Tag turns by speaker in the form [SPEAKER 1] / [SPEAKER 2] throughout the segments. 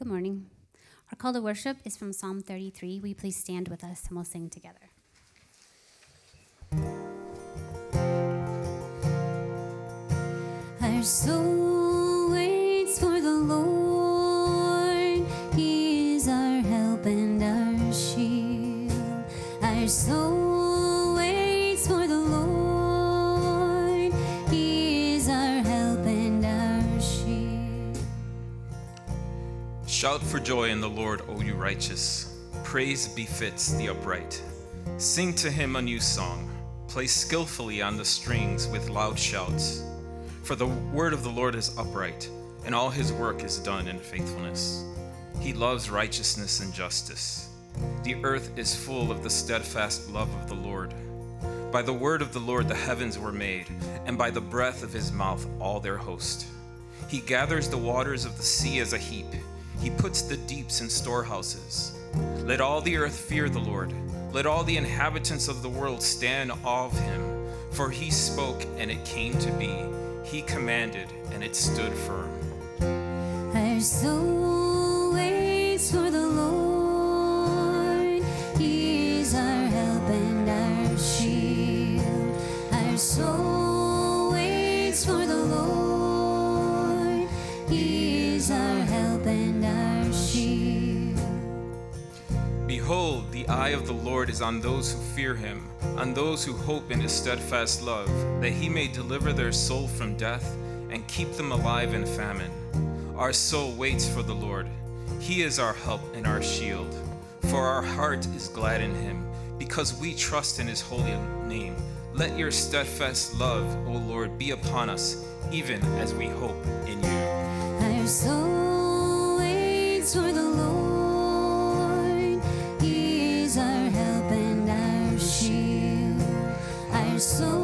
[SPEAKER 1] Good morning. Our call to worship is from Psalm 33. Will you please stand with us and we'll sing together? Our soul for
[SPEAKER 2] joy in the Lord, O you righteous. Praise befits the upright. Sing to him a new song. Play skillfully on the strings with loud shouts. For the word of the Lord is upright, and all his work is done in faithfulness. He loves righteousness and justice. The earth is full of the steadfast love of the Lord. By the word of the Lord the heavens were made, and by the breath of his mouth all their host. He gathers the waters of the sea as a heap. He puts the deeps in storehouses. Let all the earth fear the Lord. Let all the inhabitants of the world stand awe of him. For he spoke, and it came to be. He commanded, and it stood firm.
[SPEAKER 1] Our soul waits for the Lord. He is our help and our shield. Our soul
[SPEAKER 2] Behold, the eye of the Lord is on those who fear him, on those who hope in his steadfast love, that he may deliver their soul from death and keep them alive in famine. Our soul waits for the Lord. He is our help and our shield. For our heart is glad in him, because we trust in his holy name. Let your steadfast love, O Lord, be upon us, even as we hope in you.
[SPEAKER 1] Our soul waits for the Lord. Our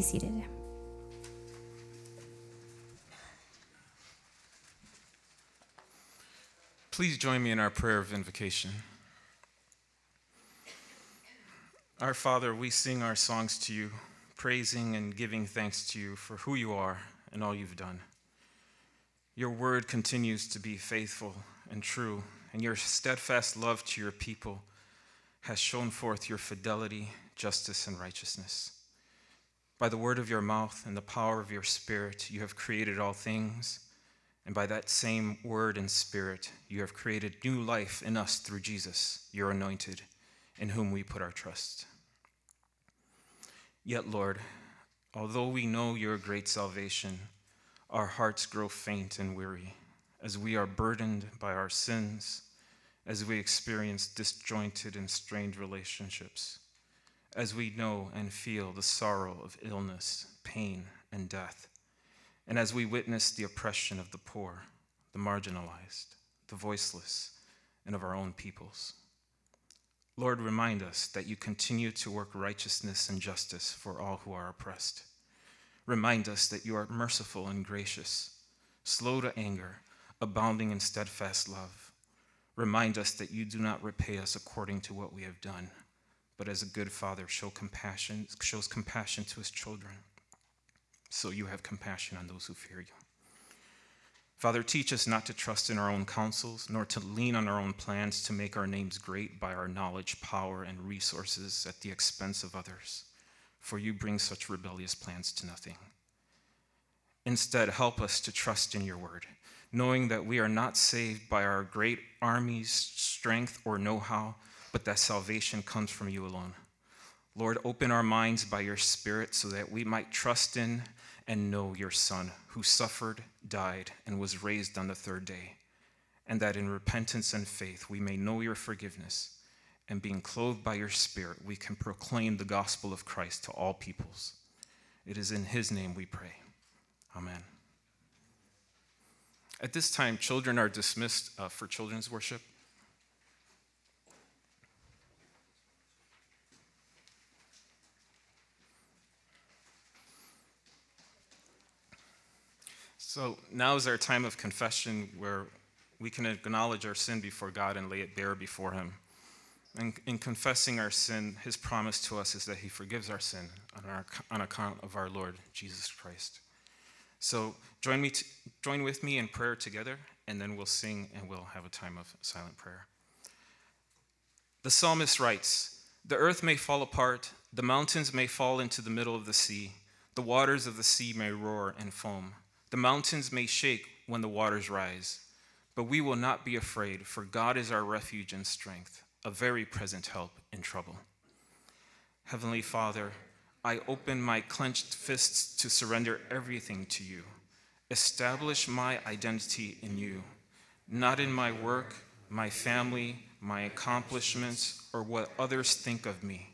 [SPEAKER 1] seated.
[SPEAKER 2] Please join me in our prayer of invocation. Our Father, we sing our songs to you, praising and giving thanks to you for who you are and all you've done. Your word continues to be faithful and true, and your steadfast love to your people has shown forth your fidelity, justice, and righteousness. By the word of your mouth and the power of your spirit, you have created all things and by that same word and spirit, you have created new life in us through Jesus, your anointed, in whom we put our trust. Yet, Lord, although we know your great salvation, our hearts grow faint and weary as we are burdened by our sins, as we experience disjointed and strained relationships, as we know and feel the sorrow of illness, pain, and death and as we witness the oppression of the poor, the marginalized, the voiceless, and of our own peoples. Lord, remind us that you continue to work righteousness and justice for all who are oppressed. Remind us that you are merciful and gracious, slow to anger, abounding in steadfast love. Remind us that you do not repay us according to what we have done, but as a good father show compassion, shows compassion to his children so you have compassion on those who fear you. Father, teach us not to trust in our own counsels, nor to lean on our own plans to make our names great by our knowledge, power, and resources at the expense of others, for you bring such rebellious plans to nothing. Instead, help us to trust in your word, knowing that we are not saved by our great army's strength or know how, but that salvation comes from you alone. Lord, open our minds by your Spirit so that we might trust in and know your Son, who suffered, died, and was raised on the third day, and that in repentance and faith we may know your forgiveness, and being clothed by your Spirit, we can proclaim the gospel of Christ to all peoples. It is in his name we pray. Amen. At this time, children are dismissed uh, for children's worship. So now is our time of confession where we can acknowledge our sin before God and lay it bare before Him. And in confessing our sin, His promise to us is that He forgives our sin on, our, on account of our Lord Jesus Christ. So join me, join with me in prayer together, and then we'll sing and we'll have a time of silent prayer. The psalmist writes, "The earth may fall apart, the mountains may fall into the middle of the sea, the waters of the sea may roar and foam." The mountains may shake when the waters rise, but we will not be afraid, for God is our refuge and strength, a very present help in trouble. Heavenly Father, I open my clenched fists to surrender everything to you. Establish my identity in you, not in my work, my family, my accomplishments, or what others think of me.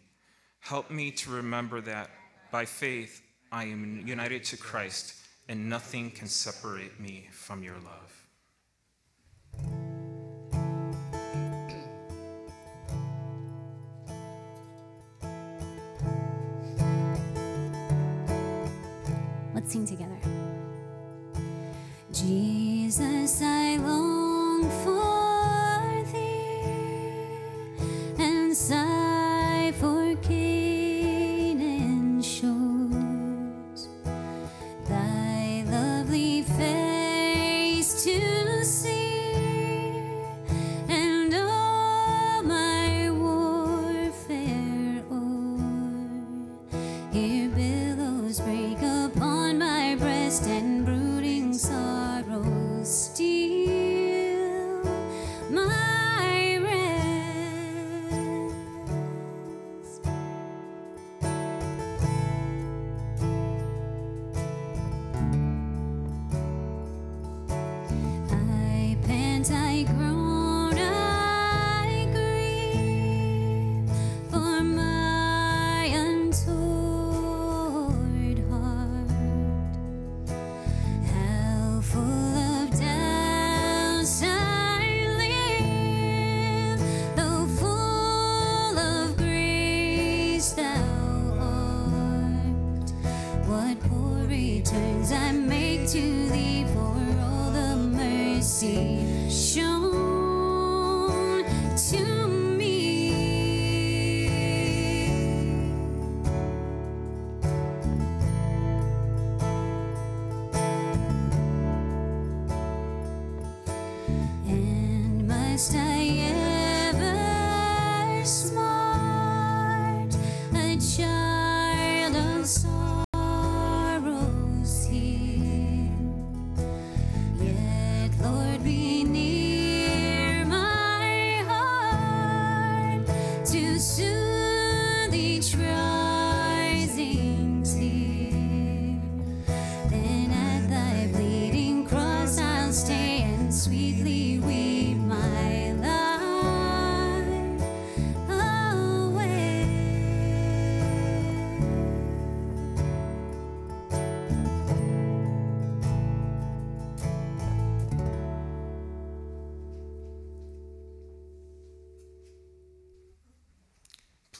[SPEAKER 2] Help me to remember that by faith I am united to Christ and nothing can separate me from your love.
[SPEAKER 1] Let's sing together. Jesus, I long Pant, I groan, I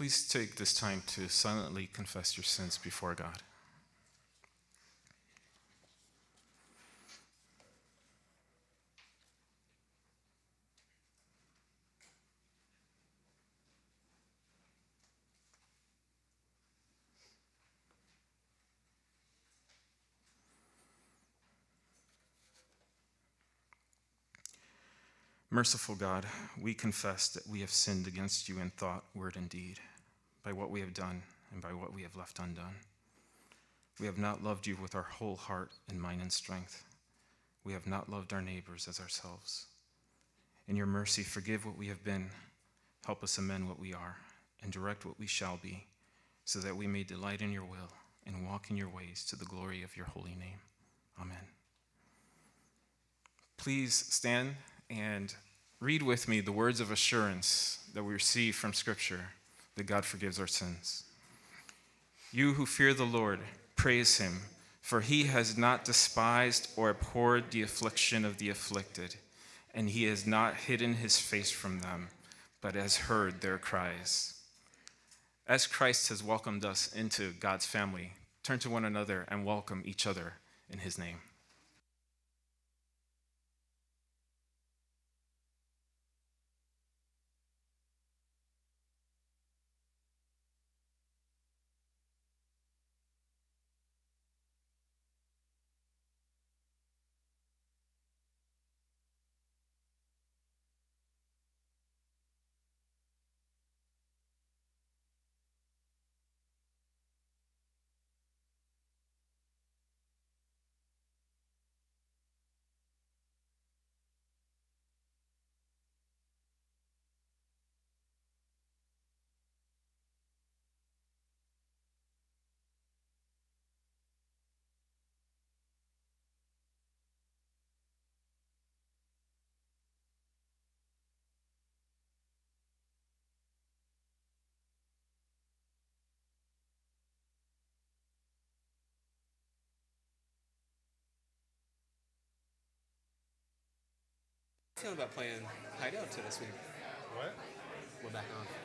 [SPEAKER 2] Please take this time to silently confess your sins before God. Merciful God, we confess that we have sinned against you in thought, word, and deed, by what we have done and by what we have left undone. We have not loved you with our whole heart and mind and strength. We have not loved our neighbors as ourselves. In your mercy, forgive what we have been, help us amend what we are, and direct what we shall be, so that we may delight in your will and walk in your ways to the glory of your holy name. Amen. Please stand and read with me the words of assurance that we receive from Scripture that God forgives our sins. You who fear the Lord, praise him, for he has not despised or abhorred the affliction of the afflicted, and he has not hidden his face from them, but has heard their cries. As Christ has welcomed us into God's family, turn to one another and welcome each other in his name.
[SPEAKER 1] Feeling about playing Hideout to this week?
[SPEAKER 3] What?
[SPEAKER 1] We're back on.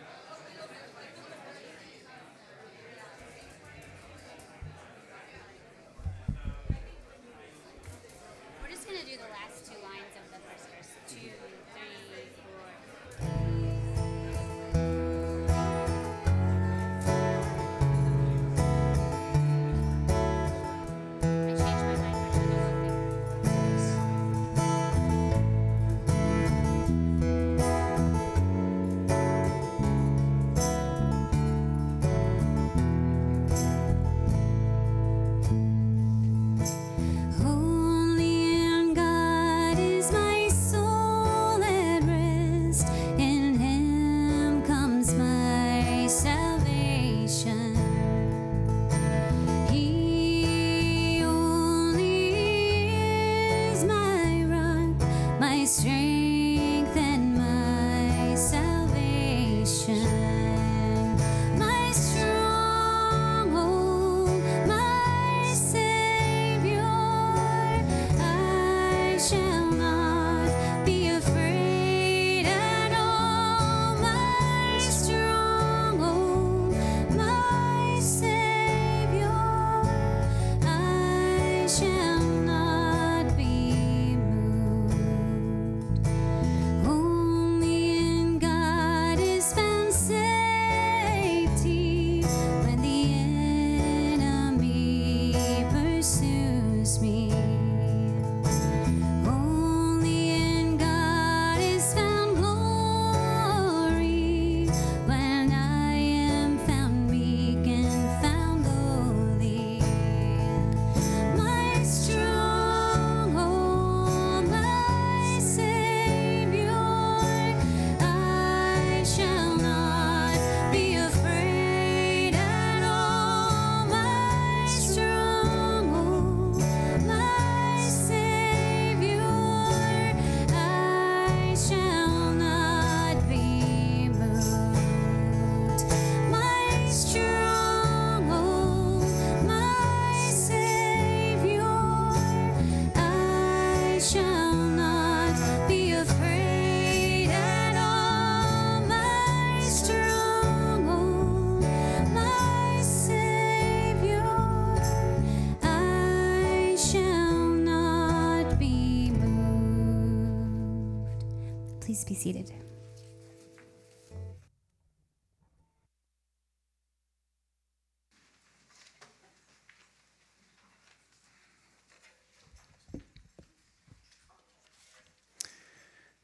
[SPEAKER 1] Seated.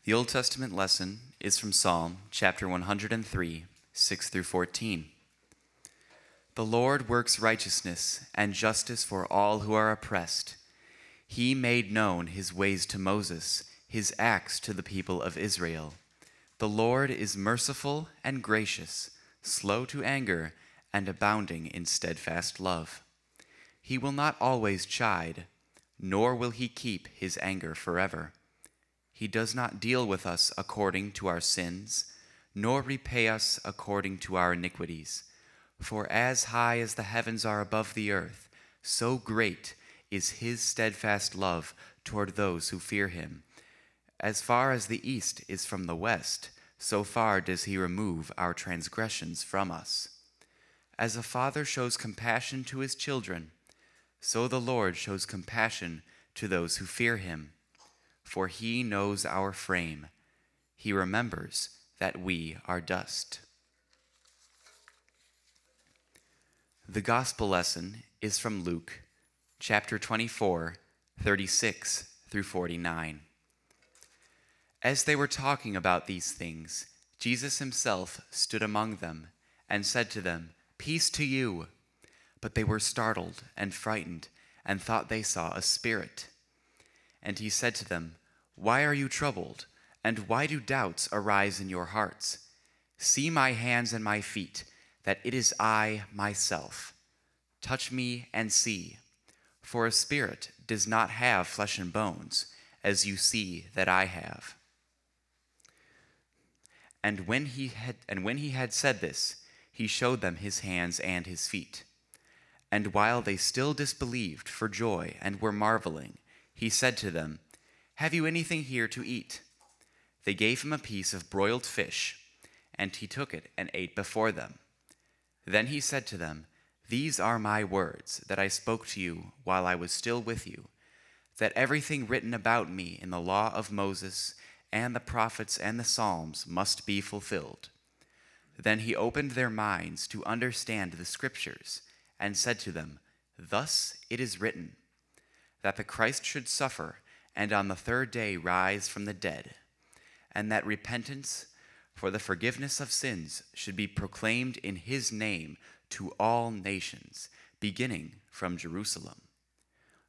[SPEAKER 4] The Old Testament lesson is from Psalm chapter 103, 6 through 14. The Lord works righteousness and justice for all who are oppressed. He made known his ways to Moses, his acts to the people of Israel. The Lord is merciful and gracious, slow to anger, and abounding in steadfast love. He will not always chide, nor will he keep his anger forever. He does not deal with us according to our sins, nor repay us according to our iniquities. For as high as the heavens are above the earth, so great is his steadfast love toward those who fear him. As far as the east is from the west, so far does he remove our transgressions from us. As a father shows compassion to his children, so the Lord shows compassion to those who fear him. For he knows our frame, he remembers that we are dust. The gospel lesson is from Luke chapter 24, 36 through 49. As they were talking about these things, Jesus himself stood among them and said to them, Peace to you. But they were startled and frightened and thought they saw a spirit. And he said to them, Why are you troubled? And why do doubts arise in your hearts? See my hands and my feet, that it is I myself. Touch me and see. For a spirit does not have flesh and bones, as you see that I have. And when he had, and when he had said this, he showed them his hands and his feet. And while they still disbelieved for joy and were marveling, he said to them, Have you anything here to eat? They gave him a piece of broiled fish, and he took it and ate before them. Then he said to them, These are my words that I spoke to you while I was still with you, that everything written about me in the law of Moses and the prophets and the Psalms must be fulfilled. Then he opened their minds to understand the Scriptures, and said to them, Thus it is written, that the Christ should suffer, and on the third day rise from the dead, and that repentance for the forgiveness of sins should be proclaimed in his name to all nations, beginning from Jerusalem.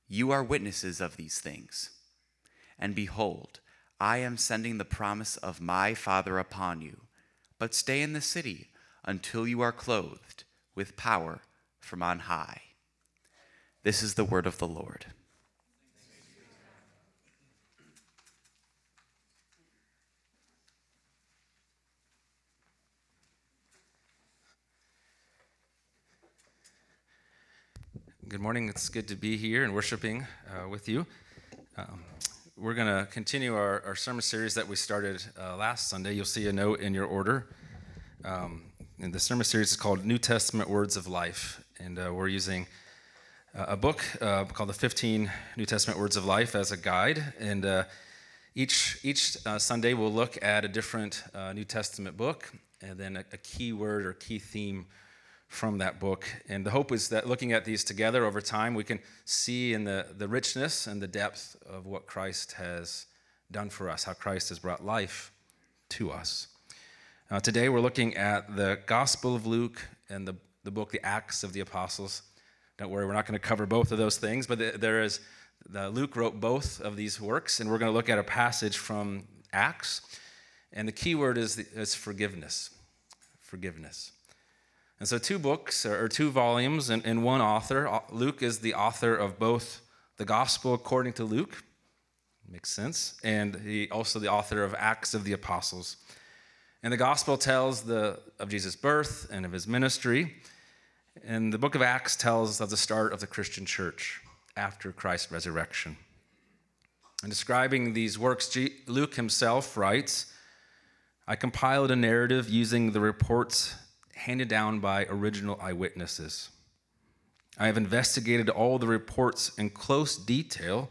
[SPEAKER 4] You are witnesses of these things. And behold, I am sending the promise of my Father upon you, but stay in the city until you are clothed with power from on high. This is the word of the Lord.
[SPEAKER 5] Good morning. It's good to be here and worshiping uh, with you. Um, we're going to continue our, our, sermon series that we started uh, last Sunday. You'll see a note in your order. Um, and the sermon series is called New Testament Words of Life. And uh, we're using uh, a book uh, called The 15 New Testament Words of Life as a guide. And uh, each, each Sunday we'll look at a different New Testament book and then a, a key word or key theme from that book. And the hope is that looking at these together over time, we can see in the, the richness and the depth of what Christ has done for us, how Christ has brought life to us. Uh, today, we're looking at the Gospel of Luke and the, the book, The Acts of the Apostles. Don't worry, we're not going to cover both of those things, but there is, the, Luke wrote both of these works, and we're going to look at a passage from Acts. And the key word is, is forgiveness. Forgiveness. And so, two books or two volumes and, and one author. Uh, Luke is the author of both the Gospel according to Luke, makes sense, and he also the author of Acts of the Apostles. And the Gospel tells the, of Jesus' birth and of his ministry. And the book of Acts tells of the start of the Christian church after Christ's resurrection. And describing these works, Luke himself writes I compiled a narrative using the reports handed down by original eyewitnesses. I have investigated all the reports in close detail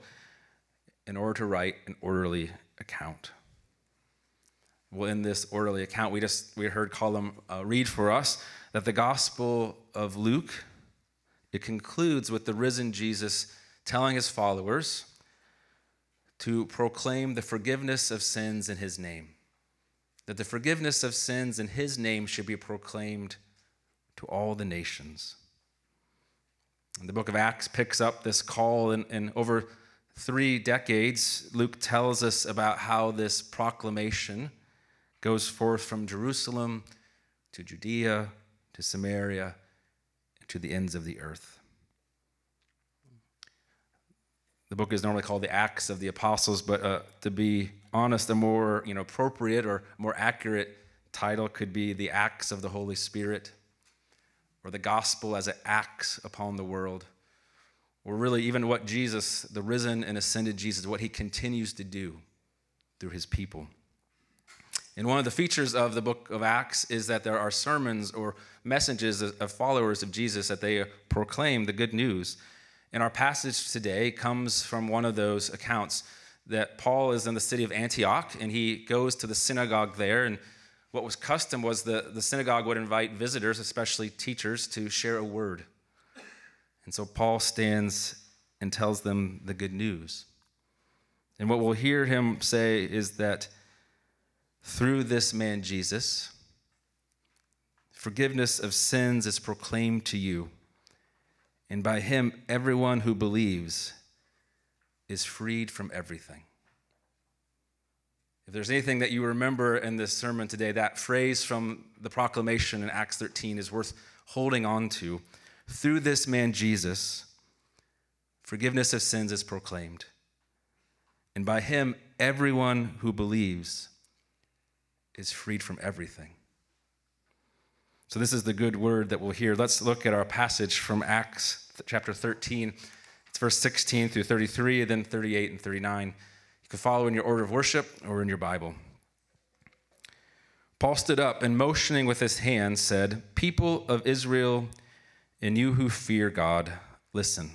[SPEAKER 5] in order to write an orderly account. Well, in this orderly account, we just we heard Colum uh, read for us that the Gospel of Luke it concludes with the risen Jesus telling his followers to proclaim the forgiveness of sins in his name. That the forgiveness of sins in his name should be proclaimed to all the nations. And the book of Acts picks up this call, and, and over three decades, Luke tells us about how this proclamation goes forth from Jerusalem to Judea to Samaria to the ends of the earth. The book is normally called the Acts of the Apostles, but uh, to be honest, a more you know, appropriate or more accurate title could be the Acts of the Holy Spirit or the gospel as it acts upon the world, or really even what Jesus, the risen and ascended Jesus, what he continues to do through his people. And one of the features of the book of Acts is that there are sermons or messages of followers of Jesus that they proclaim the good news. And our passage today comes from one of those accounts that Paul is in the city of Antioch and he goes to the synagogue there. And what was custom was the, the synagogue would invite visitors, especially teachers, to share a word. And so Paul stands and tells them the good news. And what we'll hear him say is that through this man Jesus, forgiveness of sins is proclaimed to you. And by him, everyone who believes is freed from everything. If there's anything that you remember in this sermon today, that phrase from the proclamation in Acts 13 is worth holding on to. Through this man Jesus, forgiveness of sins is proclaimed. And by him, everyone who believes is freed from everything. So, this is the good word that we'll hear. Let's look at our passage from Acts chapter 13. Verse 16 through 33, then 38 and 39. You can follow in your order of worship or in your Bible. Paul stood up and motioning with his hand said, People of Israel, and you who fear God, listen.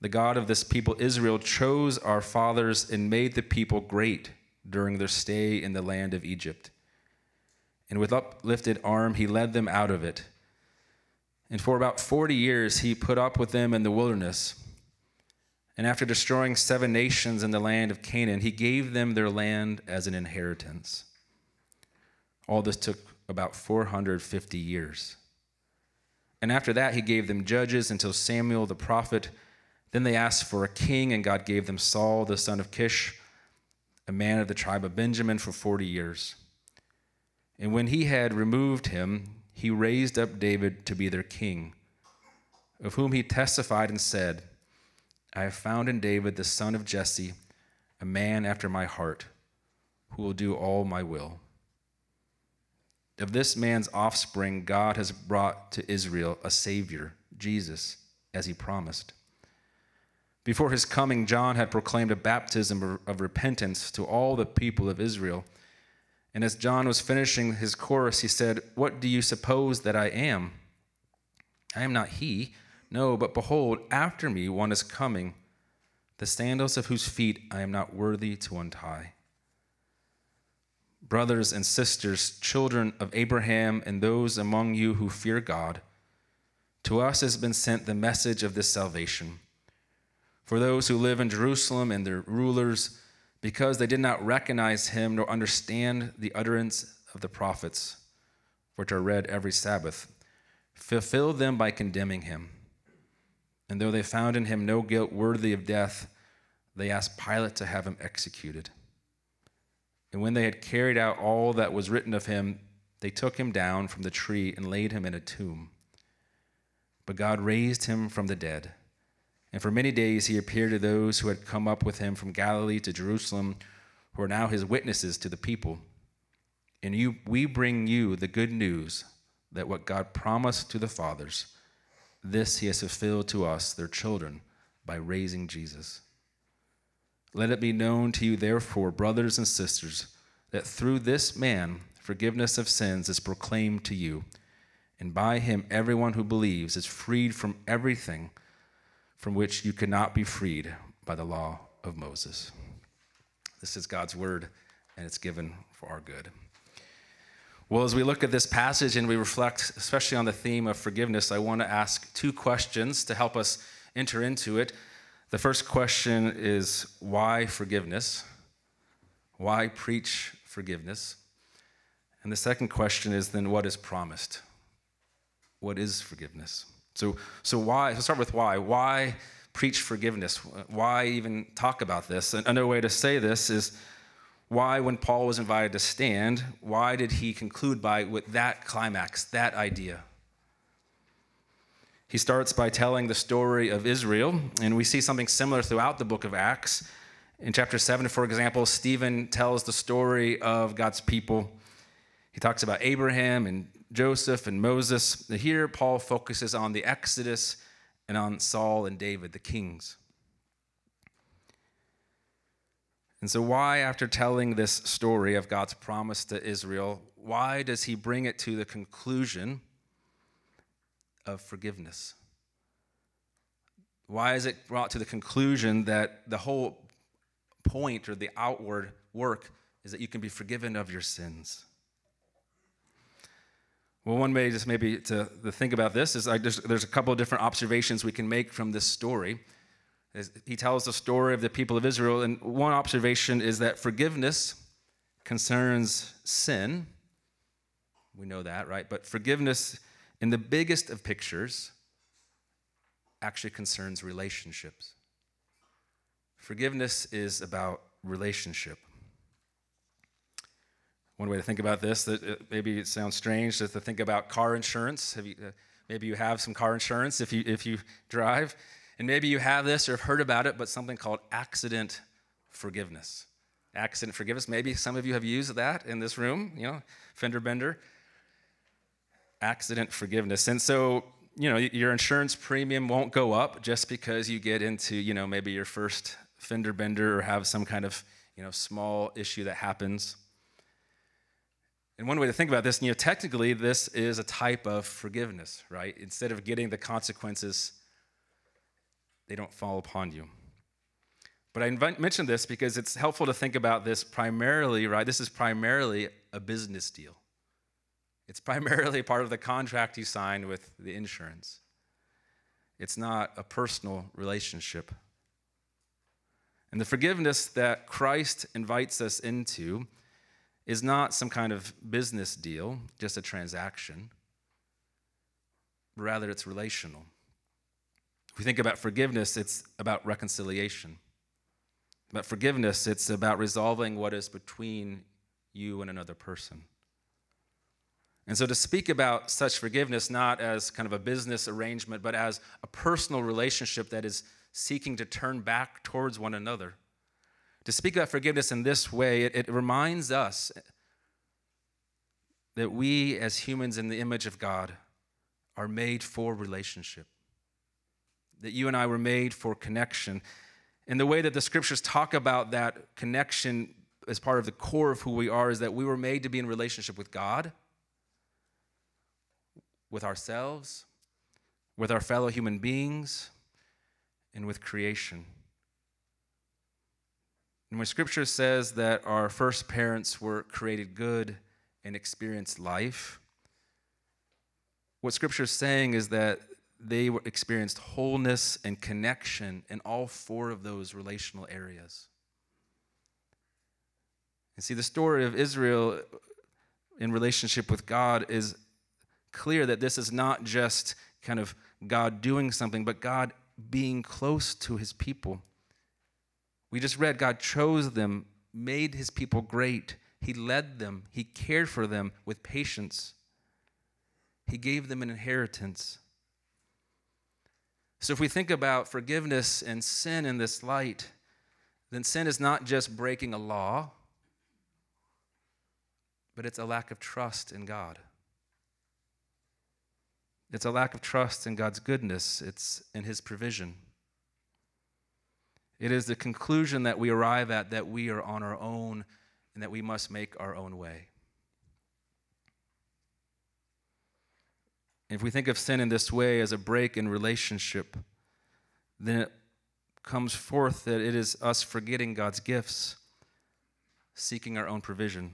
[SPEAKER 5] The God of this people, Israel, chose our fathers and made the people great during their stay in the land of Egypt. And with uplifted arm, he led them out of it. And for about 40 years, he put up with them in the wilderness. And after destroying seven nations in the land of Canaan, he gave them their land as an inheritance. All this took about 450 years. And after that, he gave them judges until Samuel the prophet. Then they asked for a king, and God gave them Saul the son of Kish a man of the tribe of Benjamin, for 40 years. And when he had removed him, he raised up David to be their king, of whom he testified and said, I have found in David the son of Jesse, a man after my heart, who will do all my will. Of this man's offspring, God has brought to Israel a Savior, Jesus, as he promised. Before his coming, John had proclaimed a baptism of repentance to all the people of Israel. And as John was finishing his chorus, he said, What do you suppose that I am? I am not he. No, but behold, after me one is coming, the sandals of whose feet I am not worthy to untie. Brothers and sisters, children of Abraham, and those among you who fear God, to us has been sent the message of this salvation for those who live in Jerusalem and their rulers, because they did not recognize him nor understand the utterance of the prophets, which are read every Sabbath, fulfilled them by condemning him. And though they found in him no guilt worthy of death, they asked Pilate to have him executed. And when they had carried out all that was written of him, they took him down from the tree and laid him in a tomb. But God raised him from the dead. And for many days he appeared to those who had come up with him from Galilee to Jerusalem, who are now his witnesses to the people. And you, we bring you the good news that what God promised to the fathers, this he has fulfilled to us, their children, by raising Jesus. Let it be known to you, therefore, brothers and sisters, that through this man forgiveness of sins is proclaimed to you, and by him everyone who believes is freed from everything from which you cannot be freed by the law of Moses. This is God's word, and it's given for our good. Well, as we look at this passage and we reflect, especially on the theme of forgiveness, I want to ask two questions to help us enter into it. The first question is why forgiveness? Why preach forgiveness? And the second question is then what is promised? What is forgiveness? So, so why? Let's start with why. Why preach forgiveness? Why even talk about this? Another way to say this is why, when Paul was invited to stand, why did he conclude by with that climax, that idea? He starts by telling the story of Israel, and we see something similar throughout the book of Acts. In chapter 7, for example, Stephen tells the story of God's people. He talks about Abraham and Joseph and Moses. Here, Paul focuses on the Exodus and on Saul and David, the kings. And so, why, after telling this story of God's promise to Israel, why does he bring it to the conclusion of forgiveness? Why is it brought to the conclusion that the whole point or the outward work is that you can be forgiven of your sins? Well, one way just maybe to, to think about this is there's, there's a couple of different observations we can make from this story. As he tells the story of the people of Israel, and one observation is that forgiveness concerns sin. We know that, right? But forgiveness, in the biggest of pictures, actually concerns relationships. Forgiveness is about relationship. One way to think about this, that uh, maybe it sounds strange, is to think about car insurance. You, uh, maybe you have some car insurance if you, if you drive. And maybe you have this or have heard about it, but something called accident forgiveness. Accident forgiveness. Maybe some of you have used that in this room, you know, fender bender. Accident forgiveness. And so, you know, your insurance premium won't go up just because you get into, you know, maybe your first fender bender or have some kind of, you know, small issue that happens. And one way to think about this, you know, technically, this is a type of forgiveness, right? Instead of getting the consequences, they don't fall upon you. But I mention this because it's helpful to think about this primarily, right? This is primarily a business deal. It's primarily part of the contract you signed with the insurance. It's not a personal relationship. And the forgiveness that Christ invites us into is not some kind of business deal, just a transaction. Rather, it's relational. If we think about forgiveness, it's about reconciliation. About forgiveness, it's about resolving what is between you and another person. And so to speak about such forgiveness not as kind of a business arrangement, but as a personal relationship that is seeking to turn back towards one another to speak about forgiveness in this way, it, it reminds us that we, as humans in the image of God, are made for relationship. That you and I were made for connection. And the way that the scriptures talk about that connection as part of the core of who we are is that we were made to be in relationship with God, with ourselves, with our fellow human beings, and with creation. And when scripture says that our first parents were created good and experienced life, what scripture is saying is that they experienced wholeness and connection in all four of those relational areas. And see, the story of Israel in relationship with God is clear that this is not just kind of God doing something, but God being close to his people. We just read God chose them, made his people great. He led them, he cared for them with patience. He gave them an inheritance. So, if we think about forgiveness and sin in this light, then sin is not just breaking a law, but it's a lack of trust in God. It's a lack of trust in God's goodness, it's in His provision. It is the conclusion that we arrive at that we are on our own and that we must make our own way. If we think of sin in this way as a break in relationship, then it comes forth that it is us forgetting God's gifts, seeking our own provision.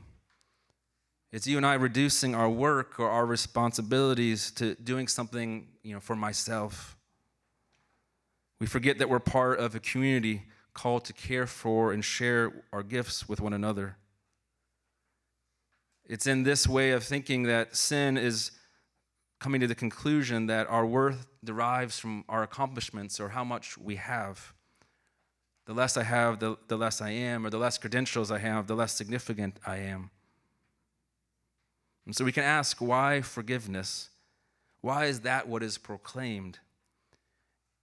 [SPEAKER 5] It's you and I reducing our work or our responsibilities to doing something, you know, for myself. We forget that we're part of a community called to care for and share our gifts with one another. It's in this way of thinking that sin is coming to the conclusion that our worth derives from our accomplishments or how much we have. The less I have, the, the less I am, or the less credentials I have, the less significant I am. And so we can ask why forgiveness? Why is that what is proclaimed?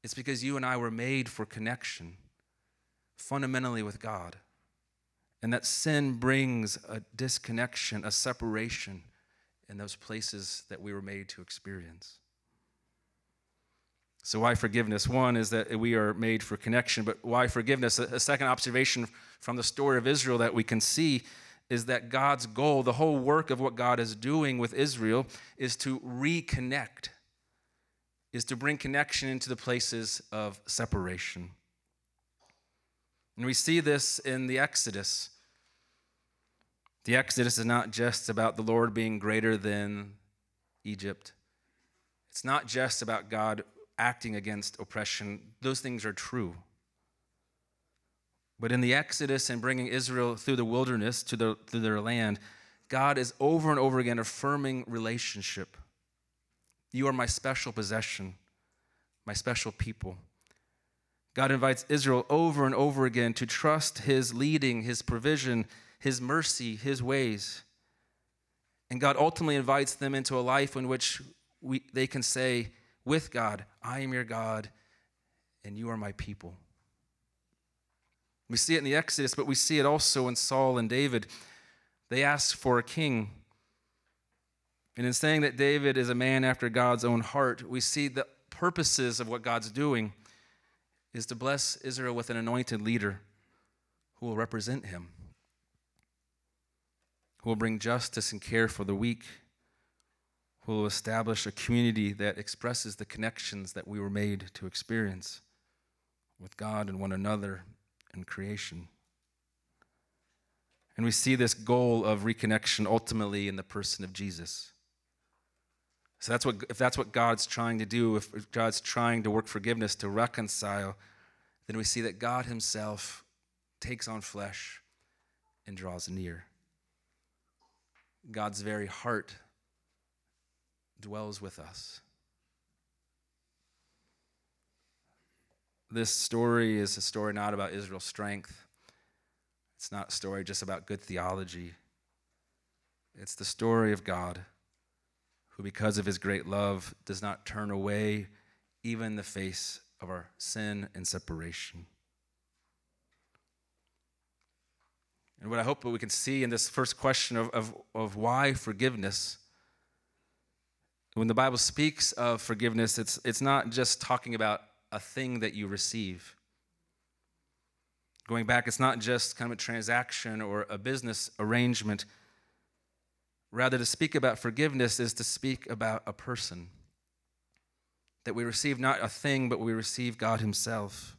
[SPEAKER 5] It's because you and I were made for connection fundamentally with God. And that sin brings a disconnection, a separation in those places that we were made to experience. So, why forgiveness? One is that we are made for connection, but why forgiveness? A second observation from the story of Israel that we can see is that God's goal, the whole work of what God is doing with Israel, is to reconnect, is to bring connection into the places of separation. And we see this in the Exodus. The Exodus is not just about the Lord being greater than Egypt. It's not just about God acting against oppression. Those things are true. But in the Exodus and bringing Israel through the wilderness to, the, to their land, God is over and over again affirming relationship. You are my special possession, my special people. God invites Israel over and over again to trust his leading, his provision, his mercy, his ways. And God ultimately invites them into a life in which we, they can say, with God, I am your God, and you are my people. We see it in the Exodus, but we see it also in Saul and David. They asked for a king. And in saying that David is a man after God's own heart, we see the purposes of what God's doing is to bless Israel with an anointed leader who will represent him, who will bring justice and care for the weak, who will establish a community that expresses the connections that we were made to experience with God and one another and creation. And we see this goal of reconnection ultimately in the person of Jesus. So that's what if that's what God's trying to do, if God's trying to work forgiveness to reconcile, then we see that God himself takes on flesh and draws near. God's very heart dwells with us. This story is a story not about Israel's strength. It's not a story just about good theology. It's the story of God who, because of his great love, does not turn away even the face of our sin and separation. And what I hope that we can see in this first question of, of, of why forgiveness, when the Bible speaks of forgiveness, it's, it's not just talking about a thing that you receive. Going back, it's not just kind of a transaction or a business arrangement. Rather, to speak about forgiveness is to speak about a person. That we receive not a thing, but we receive God Himself.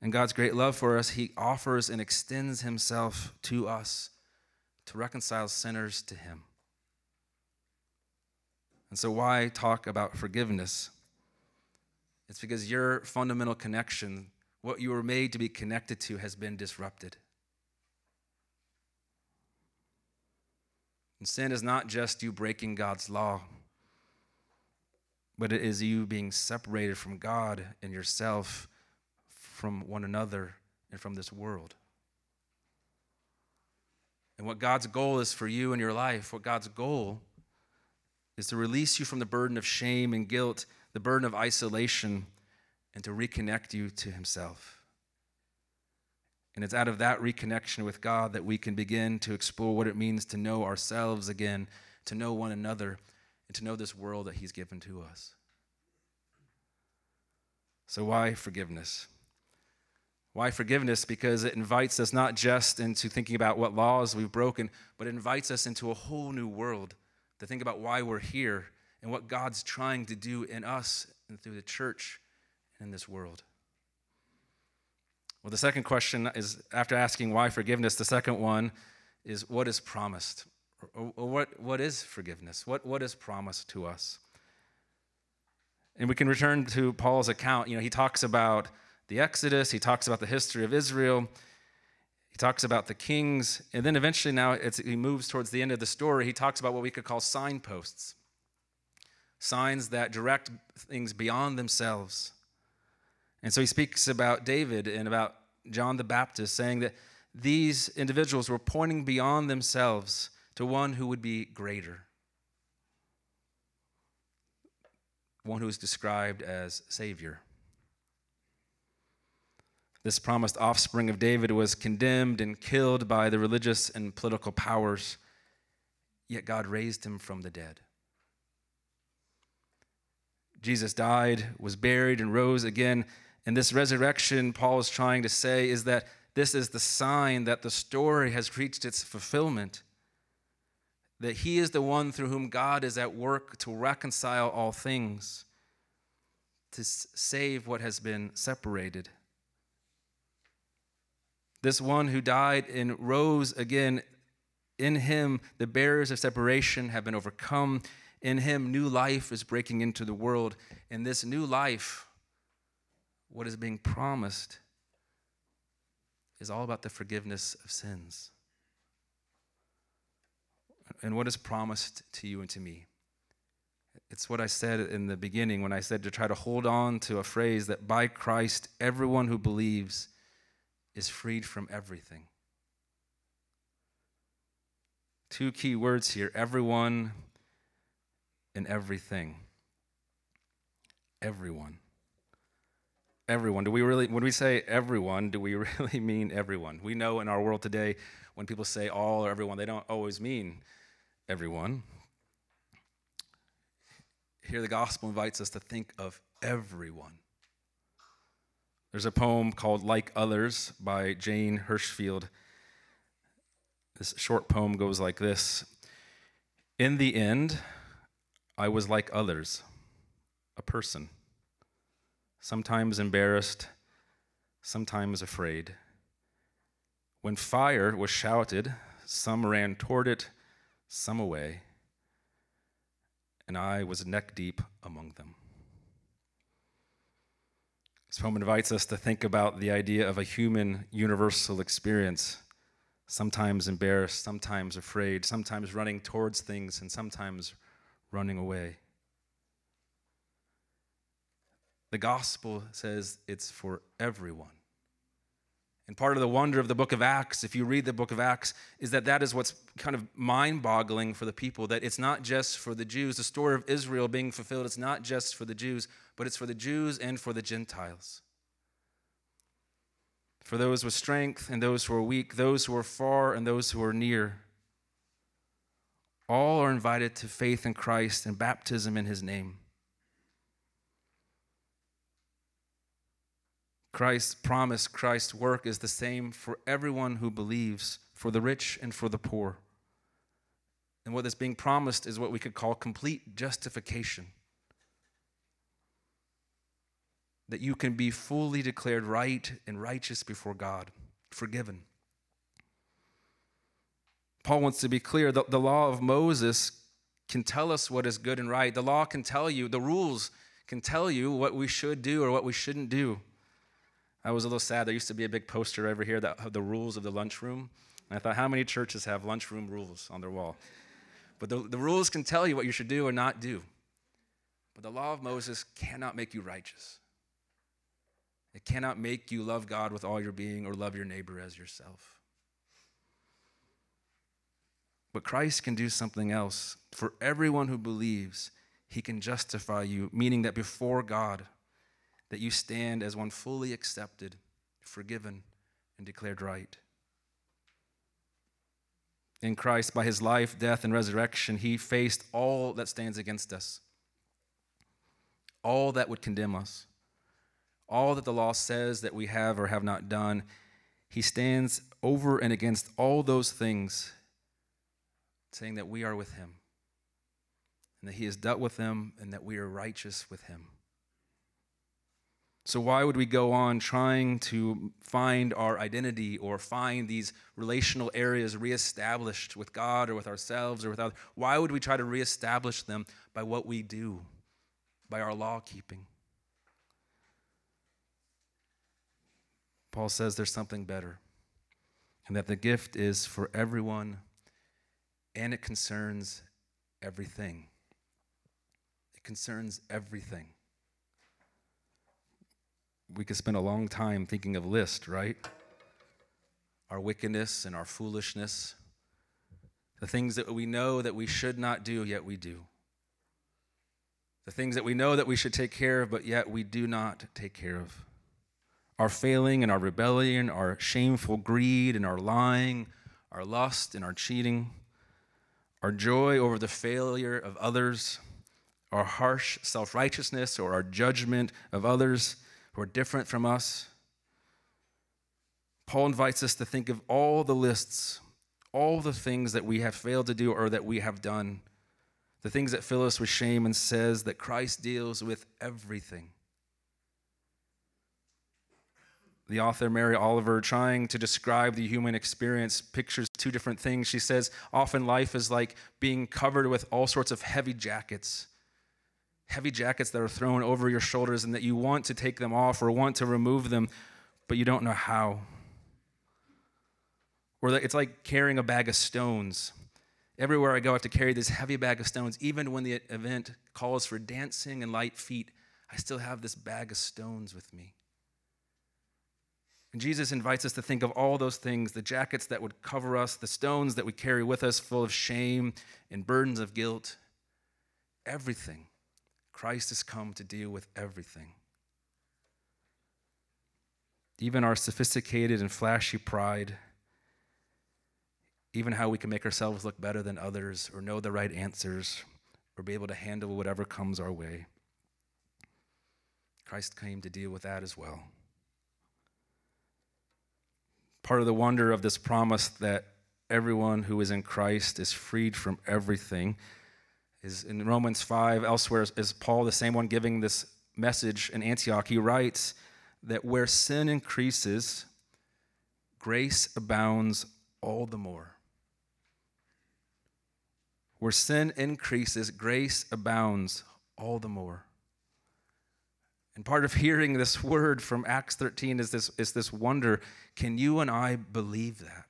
[SPEAKER 5] And God's great love for us, He offers and extends Himself to us to reconcile sinners to Him. And so, why talk about forgiveness? It's because your fundamental connection, what you were made to be connected to, has been disrupted. And sin is not just you breaking God's law, but it is you being separated from God and yourself, from one another, and from this world. And what God's goal is for you in your life, what God's goal is to release you from the burden of shame and guilt the burden of isolation and to reconnect you to Himself. And it's out of that reconnection with God that we can begin to explore what it means to know ourselves again, to know one another, and to know this world that He's given to us. So, why forgiveness? Why forgiveness? Because it invites us not just into thinking about what laws we've broken, but it invites us into a whole new world to think about why we're here and what God's trying to do in us and through the church and in this world. Well, the second question is after asking why forgiveness, the second one is what is promised? Or, what, what is forgiveness? What, what is promised to us? And we can return to Paul's account. You know, he talks about the Exodus, he talks about the history of Israel, he talks about the kings, and then eventually now he moves towards the end of the story. He talks about what we could call signposts signs that direct things beyond themselves. And so he speaks about David and about John the Baptist, saying that these individuals were pointing beyond themselves to one who would be greater, one who is described as Savior. This promised offspring of David was condemned and killed by the religious and political powers, yet God raised him from the dead. Jesus died, was buried, and rose again. And this resurrection, Paul is trying to say, is that this is the sign that the story has reached its fulfillment. That he is the one through whom God is at work to reconcile all things, to save what has been separated. This one who died and rose again, in him, the barriers of separation have been overcome in him, new life is breaking into the world. In this new life, what is being promised is all about the forgiveness of sins. And what is promised to you and to me? It's what I said in the beginning when I said to try to hold on to a phrase that by Christ, everyone who believes is freed from everything. Two key words here everyone and everything. Everyone. Everyone. Do we really, when we say everyone, do we really mean everyone? We know in our world today, when people say all or everyone, they don't always mean everyone. Here, the gospel invites us to think of everyone. There's a poem called Like Others by Jane Hirshfield. This short poem goes like this In the end, I was like others, a person, sometimes embarrassed, sometimes afraid. When fire was shouted, some ran toward it, some away, and I was neck deep among them. This poem invites us to think about the idea of a human universal experience, sometimes embarrassed, sometimes afraid, sometimes running towards things, and sometimes running away. The gospel says it's for everyone. And part of the wonder of the book of Acts, if you read the book of Acts, is that that is what's kind of mind boggling for the people that it's not just for the Jews. The story of Israel being fulfilled, it's not just for the Jews, but it's for the Jews and for the Gentiles. For those with strength and those who are weak, those who are far and those who are near. All are invited to faith in Christ and baptism in his name. Christ's promise, Christ's work is the same for everyone who believes, for the rich and for the poor. And what is being promised is what we could call complete justification. That you can be fully declared right and righteous before God, forgiven. Paul wants to be clear the, the law of Moses can tell us what is good and right. The law can tell you, the rules can tell you what we should do or what we shouldn't do. I was a little sad. There used to be a big poster over here that had the rules of the lunchroom. And I thought, how many churches have lunchroom rules on their wall? But the, the rules can tell you what you should do or not do. But the law of Moses cannot make you righteous. It cannot make you love God with all your being or love your neighbor as yourself. But Christ can do something else. For everyone who believes, he can justify you, meaning that before God, that you stand as one fully accepted, forgiven, and declared right. In Christ, by his life, death, and resurrection, he faced all that stands against us, all that would condemn us, all that the law says that we have or have not done. He stands over and against all those things saying that we are with him and that he has dealt with them and that we are righteous with him. So, why would we go on trying to find our identity or find these relational areas reestablished with God or with ourselves or with others? Why would we try to reestablish them by what we do, by our law keeping? Paul says there's something better, and that the gift is for everyone and it concerns everything. It concerns everything we could spend a long time thinking of list, right? Our wickedness and our foolishness, the things that we know that we should not do, yet we do. The things that we know that we should take care of, but yet we do not take care of. Our failing and our rebellion, our shameful greed and our lying, our lust and our cheating, our joy over the failure of others, our harsh self righteousness or our judgment of others who are different from us. Paul invites us to think of all the lists, all the things that we have failed to do or that we have done, the things that fill us with shame, and says that Christ deals with everything. The author Mary Oliver, trying to describe the human experience, pictures two different things. She says, often life is like being covered with all sorts of heavy jackets heavy jackets that are thrown over your shoulders and that you want to take them off or want to remove them, but you don't know how. Or it's like carrying a bag of stones. Everywhere I go, I have to carry this heavy bag of stones. Even when the event calls for dancing and light feet, I still have this bag of stones with me. And Jesus invites us to think of all those things the jackets that would cover us, the stones that we carry with us, full of shame and burdens of guilt, everything. Christ has come to deal with everything. Even our sophisticated and flashy pride, even how we can make ourselves look better than others or know the right answers or be able to handle whatever comes our way. Christ came to deal with that as well. Part of the wonder of this promise that everyone who is in Christ is freed from everything is in Romans 5, elsewhere, is Paul, the same one giving this message in Antioch. He writes that where sin increases, grace abounds all the more. Where sin increases, grace abounds all the more. And part of hearing this word from Acts 13 is this, is this wonder can you and I believe that?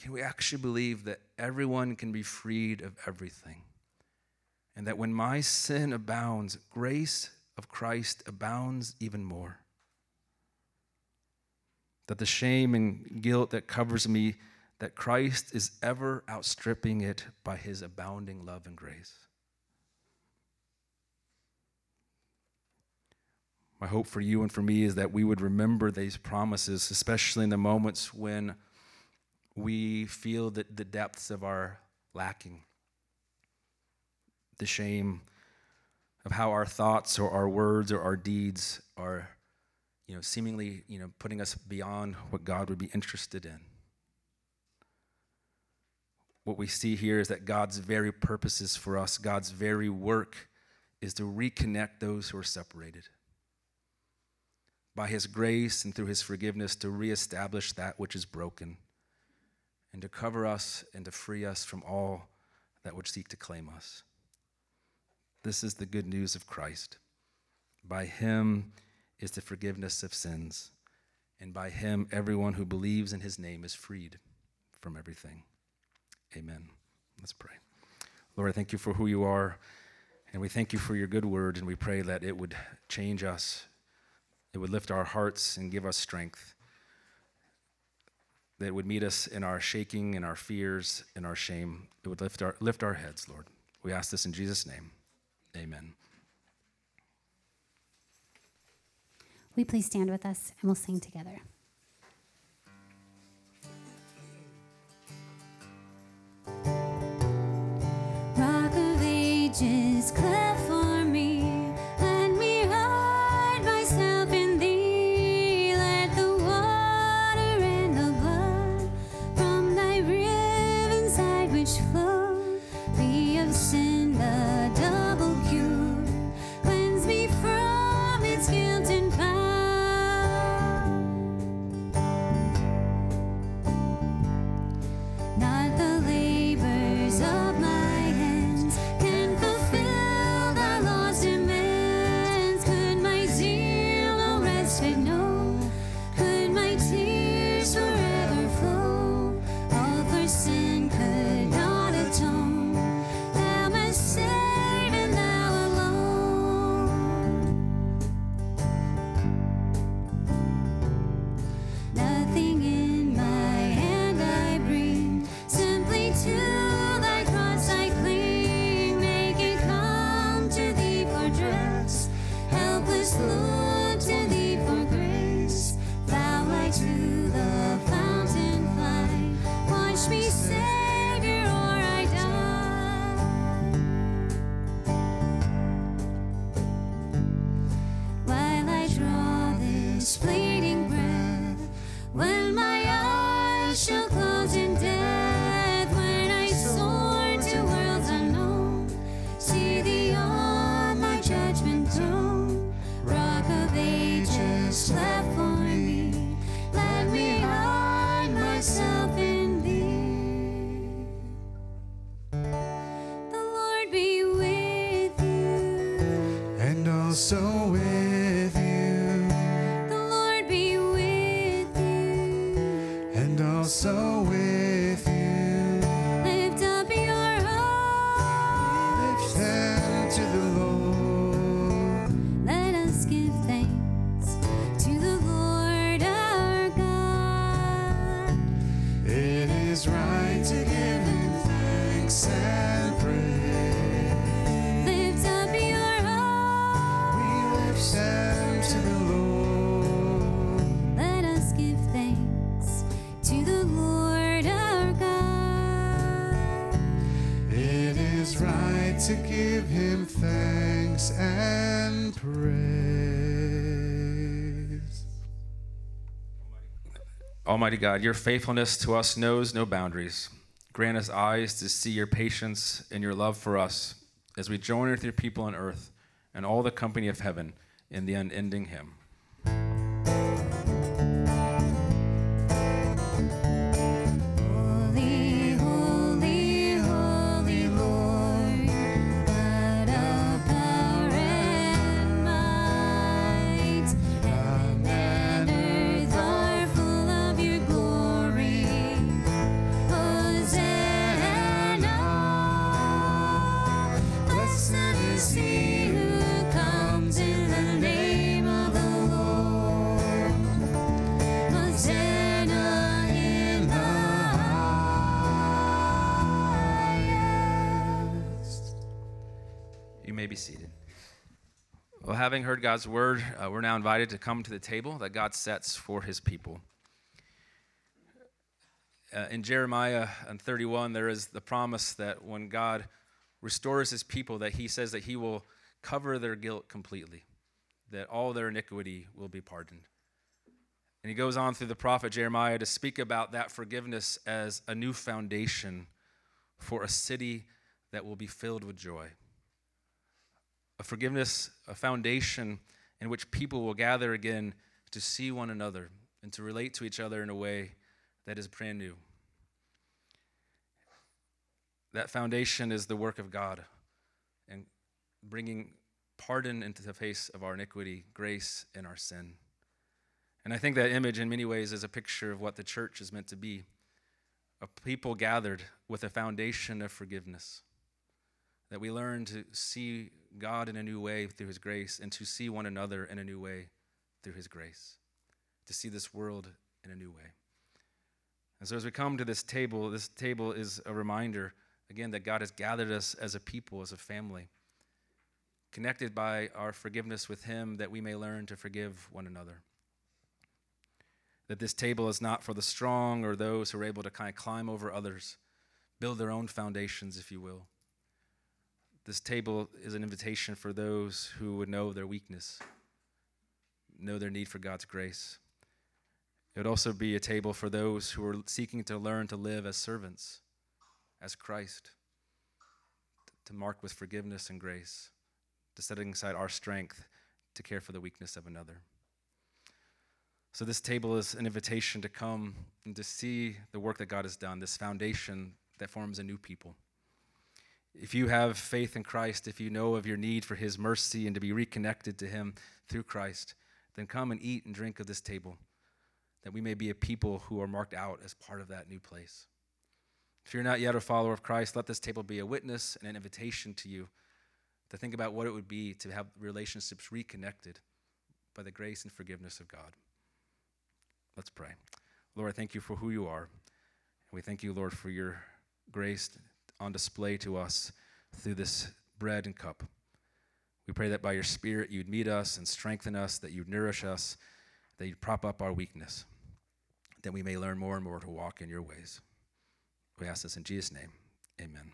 [SPEAKER 5] Can we actually believe that everyone can be freed of everything? And that when my sin abounds, grace of Christ abounds even more. That the shame and guilt that covers me, that Christ is ever outstripping it by his abounding love and grace. My hope for you and for me is that we would remember these promises, especially in the moments when we feel that the depths of our lacking, the shame of how our thoughts or our words or our deeds are, you know, seemingly, you know, putting us beyond what God would be interested in. What we see here is that God's very purposes for us, God's very work, is to reconnect those who are separated. By His grace and through His forgiveness, to reestablish that which is broken and to cover us and to free us from all that would seek to claim us. This is the good news of Christ. By him is the forgiveness of sins, and by him everyone who believes in his name is freed from everything. Amen. Let's pray. Lord, I thank you for who you are, and we thank you for your good word, and we pray that it would change us, it would lift our hearts and give us strength that would meet us in our shaking, in our fears, in our shame. It would lift our, lift our heads, Lord. We ask this in Jesus' name. Amen.
[SPEAKER 1] We please stand with us and we'll sing together. Rock of ages,
[SPEAKER 5] Almighty God, your faithfulness to us knows no boundaries. Grant us eyes to see your patience and your love for us as we join with your people on earth and all the company of heaven in the unending hymn. God's word, uh, we're now invited to come to the table that God sets for his people. Uh, in Jeremiah 31, there is the promise that when God restores his people, that he says that he will cover their guilt completely, that all their iniquity will be pardoned. And he goes on through the prophet Jeremiah to speak about that forgiveness as a new foundation for a city that will be filled with joy a forgiveness, a foundation in which people will gather again to see one another and to relate to each other in a way that is brand new. That foundation is the work of God and bringing pardon into the face of our iniquity, grace in our sin. And I think that image, in many ways, is a picture of what the church is meant to be a people gathered with a foundation of forgiveness that we learn to see God in a new way through His grace and to see one another in a new way through His grace, to see this world in a new way. And so, as we come to this table, this table is a reminder, again, that God has gathered us as a people, as a family, connected by our forgiveness with Him, that we may learn to forgive one another. That this table is not for the strong or those who are able to kind of climb over others, build their own foundations, if you will. This table is an invitation for those who would know their weakness, know their need for God's grace. It would also be a table for those who are seeking to learn to live as servants, as Christ, to mark with forgiveness and grace, to setting aside our strength to care for the weakness of another. So, this table is an invitation to come and to see the work that God has done, this foundation that forms a new people. If you have faith in Christ, if you know of your need for His mercy and to be reconnected to Him through Christ, then come and eat and drink of this table, that we may be a people who are marked out as part of that new place. If you're not yet a follower of Christ, let this table be a witness and an invitation to you to think about what it would be to have relationships reconnected by the grace and forgiveness of God. Let's pray. Lord, I thank you for who you are. We thank you, Lord, for your grace on display to us through this bread and cup. We pray that by your Spirit you'd meet us and strengthen us, that you'd nourish us, that you'd prop up our weakness, that we may learn more and more to walk in your ways. We ask this in Jesus' name. Amen.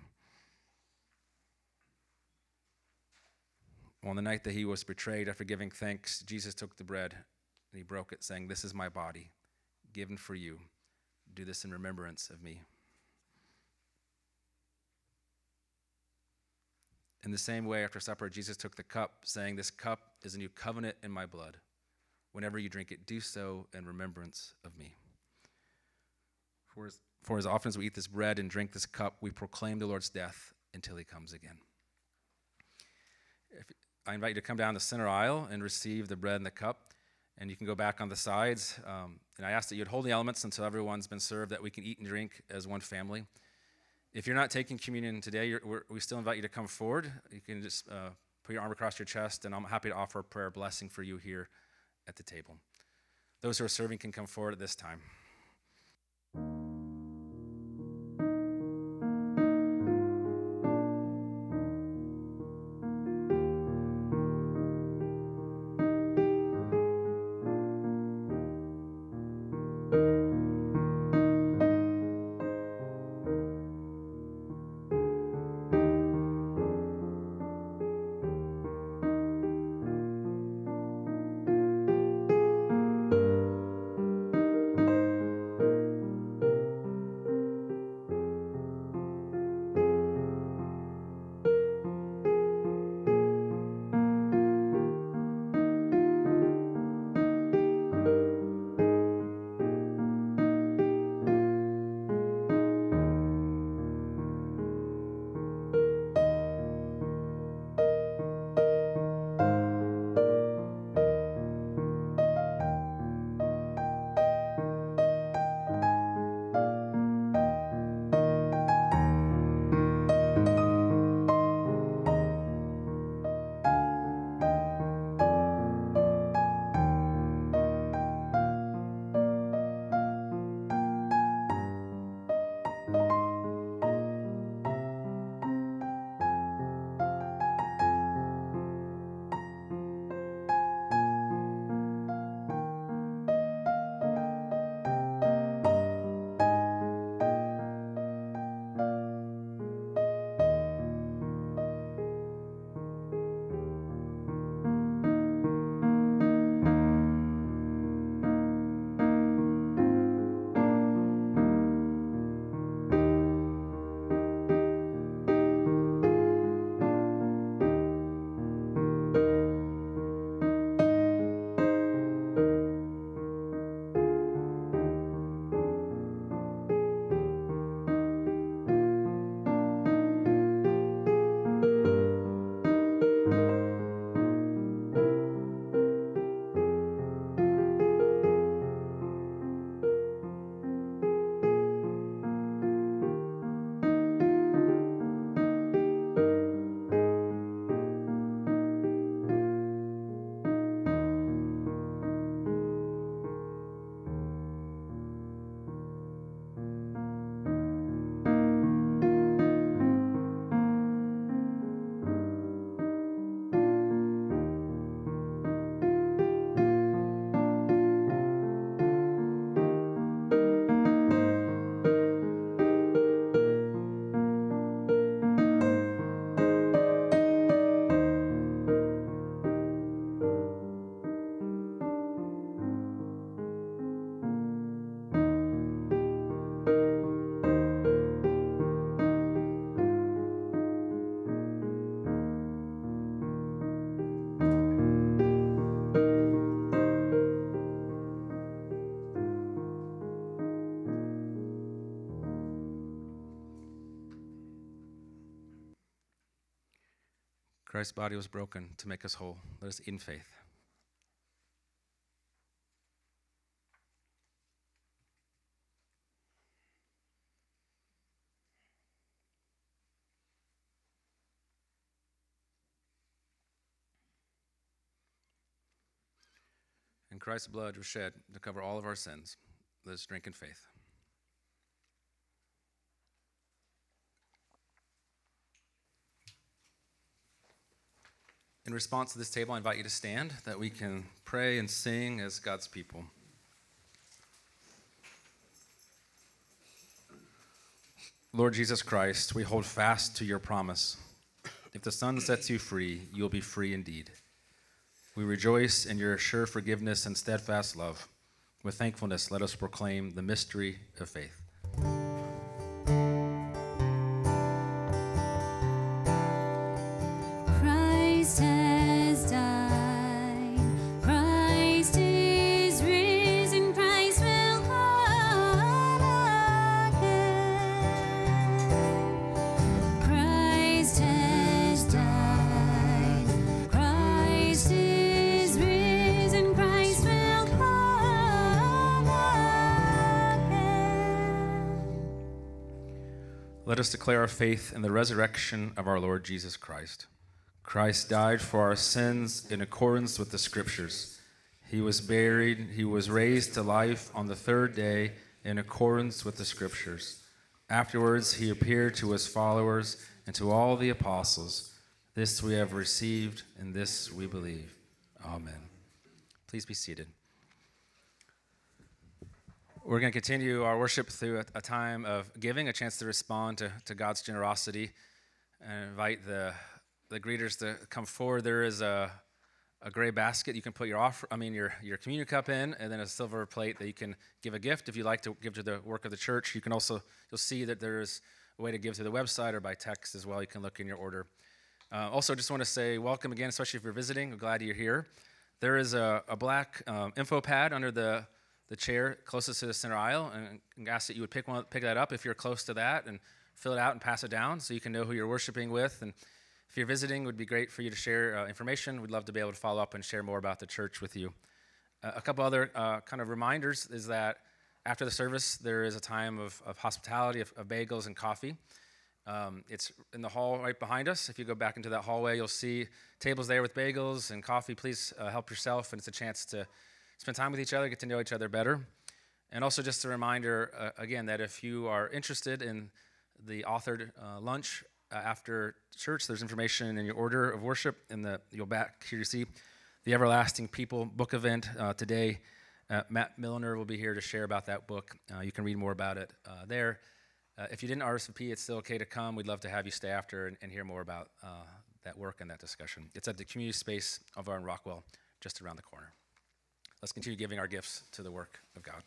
[SPEAKER 5] On the night that he was betrayed, after giving thanks, Jesus took the bread and he broke it, saying, This is my body, given for you. Do this in remembrance of me. In the same way, after supper, Jesus took the cup, saying, This cup is a new covenant in my blood. Whenever you drink it, do so in remembrance of me. For as, for as often as we eat this bread and drink this cup, we proclaim the Lord's death until he comes again. If, I invite you to come down the center aisle and receive the bread and the cup. And you can go back on the sides. Um, and I ask that you'd hold the elements until everyone's been served, that we can eat and drink as one family. If you're not taking communion today, we still invite you to come forward. You can just uh, put your arm across your chest, and I'm happy to offer a prayer blessing for you here at the table. Those who are serving can come forward at this time. Christ's body was broken to make us whole. Let us in faith. And Christ's blood was shed to cover all of our sins. Let us drink in faith. In response to this table, I invite you to stand that we can pray and sing as God's people. Lord Jesus Christ, we hold fast to your promise. If the Son sets you free, you'll be free indeed. We rejoice in your sure forgiveness and steadfast love. With thankfulness, let us proclaim the mystery of faith. Declare our faith in the resurrection of our Lord Jesus Christ. Christ died for our sins in accordance with the Scriptures. He was buried, he was raised to life on the third day in accordance with the Scriptures. Afterwards, he appeared to his followers and to all the apostles. This we have received, and this we believe. Amen. Please be seated. We're going to continue our worship through a, a, time of giving, a chance to respond to, to God's generosity, and invite the, the greeters to come forward. There is a, a gray basket you can put your offer, I mean your, your communion cup in, and then a silver plate that you can give a gift if you'd like to give to the work of the church. You can also you'll see that there's a way to give through the website or by text as well. You can look in your order. Uh, also, just want to say welcome again, especially if you're visiting. We're glad you're here. There is a, a black um, info pad under the the chair closest to the center aisle and ask that you would pick one, pick that up if you're close to that and fill it out and pass it down so you can know who you're worshiping with. And if you're visiting, it would be great for you to share uh, information. We'd love to be able to follow up and share more about the church with you. Uh, a couple other uh, kind of reminders is that after the service, there is a time of, of hospitality, of, of, bagels and coffee. Um, it's in the hall right behind us. If you go back into that hallway, you'll see tables there with bagels and coffee. Please uh, help yourself, and it's a chance to spend time with each other, get to know each other better. And also, just a reminder uh, again that if you are interested in the authored uh, lunch uh, after church, there's information in your order of worship. In the you'll back here you see the Everlasting People book event uh, today. Uh, Matt Milliner will be here to share about that book. Uh, you can read more about it there. if you didn't RSVP, it's still okay to come. We'd love to have you stay after and, and hear more about that work and that discussion. It's at the community space over in Rockwell, just around the corner. Let's continue giving our gifts to the work of God.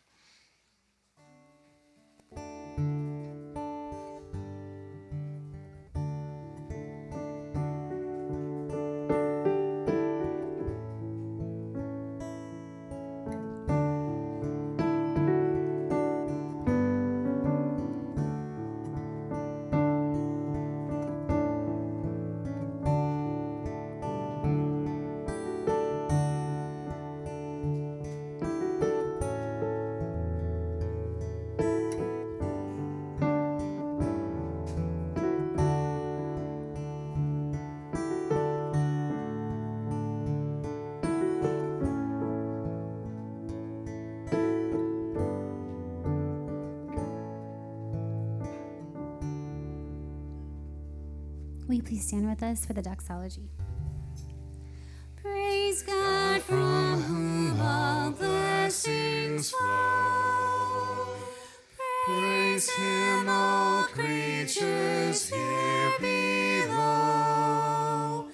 [SPEAKER 1] Please stand with us for the doxology? Praise God from whom all blessings flow. Praise Him, all creatures here below.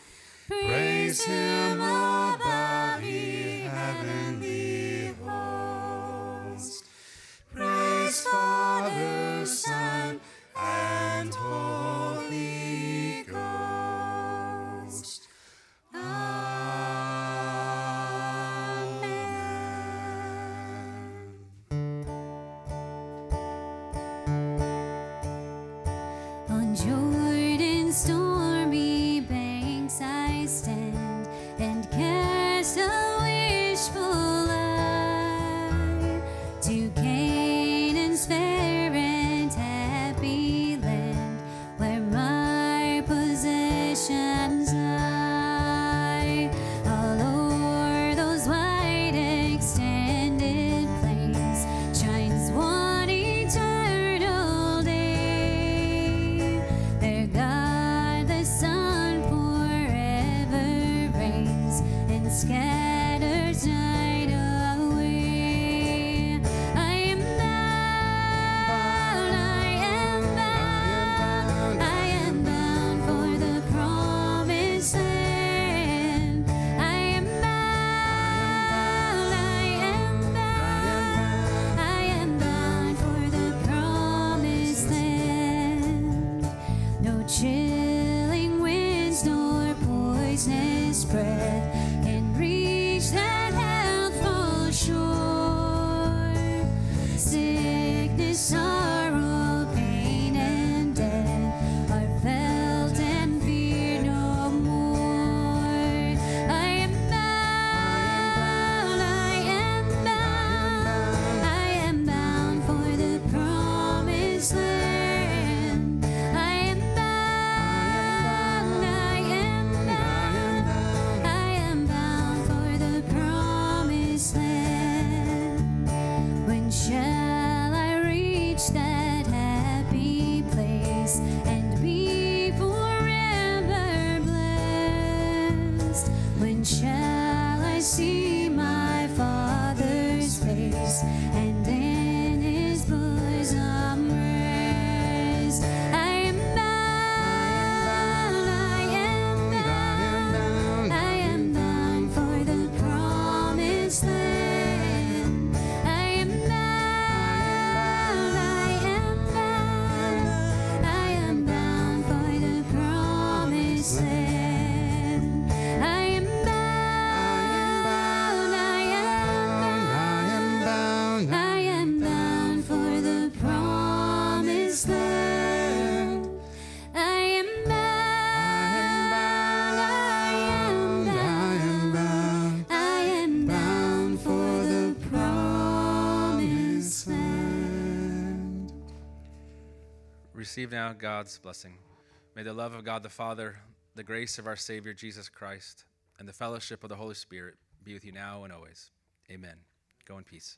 [SPEAKER 1] Praise Him
[SPEAKER 5] receive now God's blessing. May the love of God the Father, the grace of our Savior Jesus Christ, and the fellowship of the Holy Spirit be with you now and always. Amen. Go in peace.